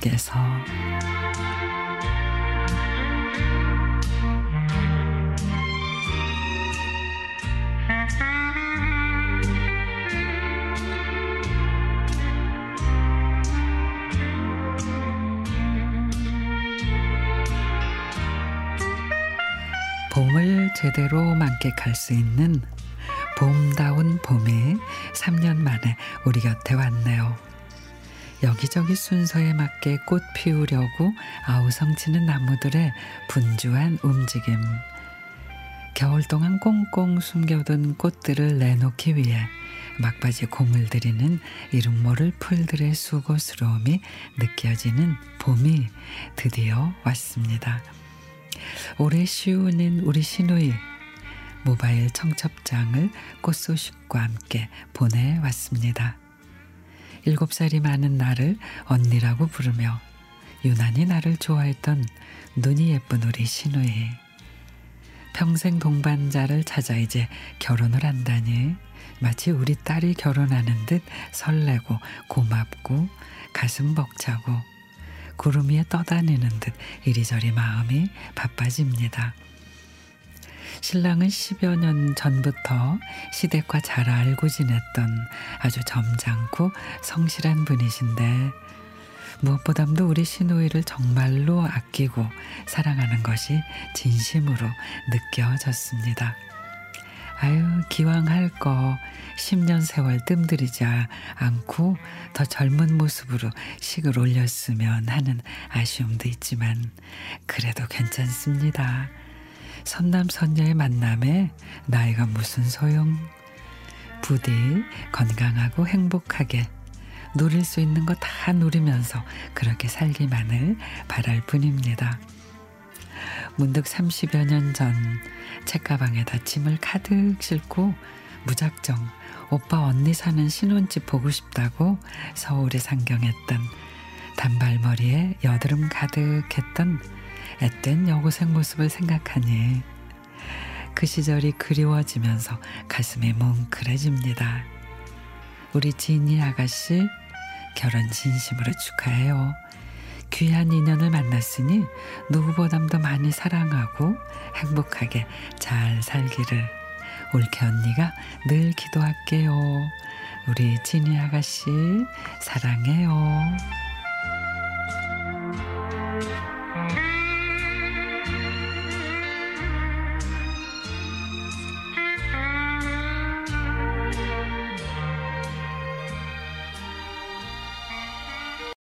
들어서 봄을 제대로 만끽할 수 있는 봄다운 봄이 3년 만에 우리 곁에 왔네요. 여기저기 순서에 맞게 꽃 피우려고 아우성치는 나무들의 분주한 움직임. 겨울 동안 꽁꽁 숨겨둔 꽃들을 내놓기 위해 막바지 공을 들이는 이름 모를 풀들의 수고스러움이 느껴지는 봄이 드디어 왔습니다. 올해 시운인 우리 시누이 모바일 청첩장을 꽃소식과 함께 보내왔습니다. 일곱 살이 많은 나를 언니라고 부르며 유난히 나를 좋아했던 눈이 예쁜 우리 시누이. 평생 동반자를 찾아 이제 결혼을 한다니 마치 우리 딸이 결혼하는 듯 설레고 고맙고 가슴 벅차고 구름 위에 떠다니는 듯 이리저리 마음이 바빠집니다. 신랑은 10여 년 전부터 시댁과 잘 알고 지냈던 아주 점잖고 성실한 분이신데 무엇보다도 우리 시누이를 정말로 아끼고 사랑하는 것이 진심으로 느껴졌습니다. 아유, 기왕 할 거 10년 세월 뜸들이자 않고 더 젊은 모습으로 식을 올렸으면 하는 아쉬움도 있지만 그래도 괜찮습니다. 선남 선녀의 만남에 나이가 무슨 소용? 부디 건강하고 행복하게 누릴 수 있는 거 다 누리면서 그렇게 살기만을 바랄 뿐입니다. 문득 30여 년 전 책가방에다 짐을 가득 싣고 무작정 오빠 언니 사는 신혼집 보고 싶다고 서울에 상경했던 단발머리에 여드름 가득했던 앳된 여고생 모습을 생각하니 그 시절이 그리워지면서 가슴이 뭉클해집니다. 우리 지니 아가씨 결혼 진심으로 축하해요. 귀한 인연을 만났으니 누구보담도 많이 사랑하고 행복하게 잘 살기를 올케 언니가 늘 기도할게요. 우리 지니 아가씨 사랑해요.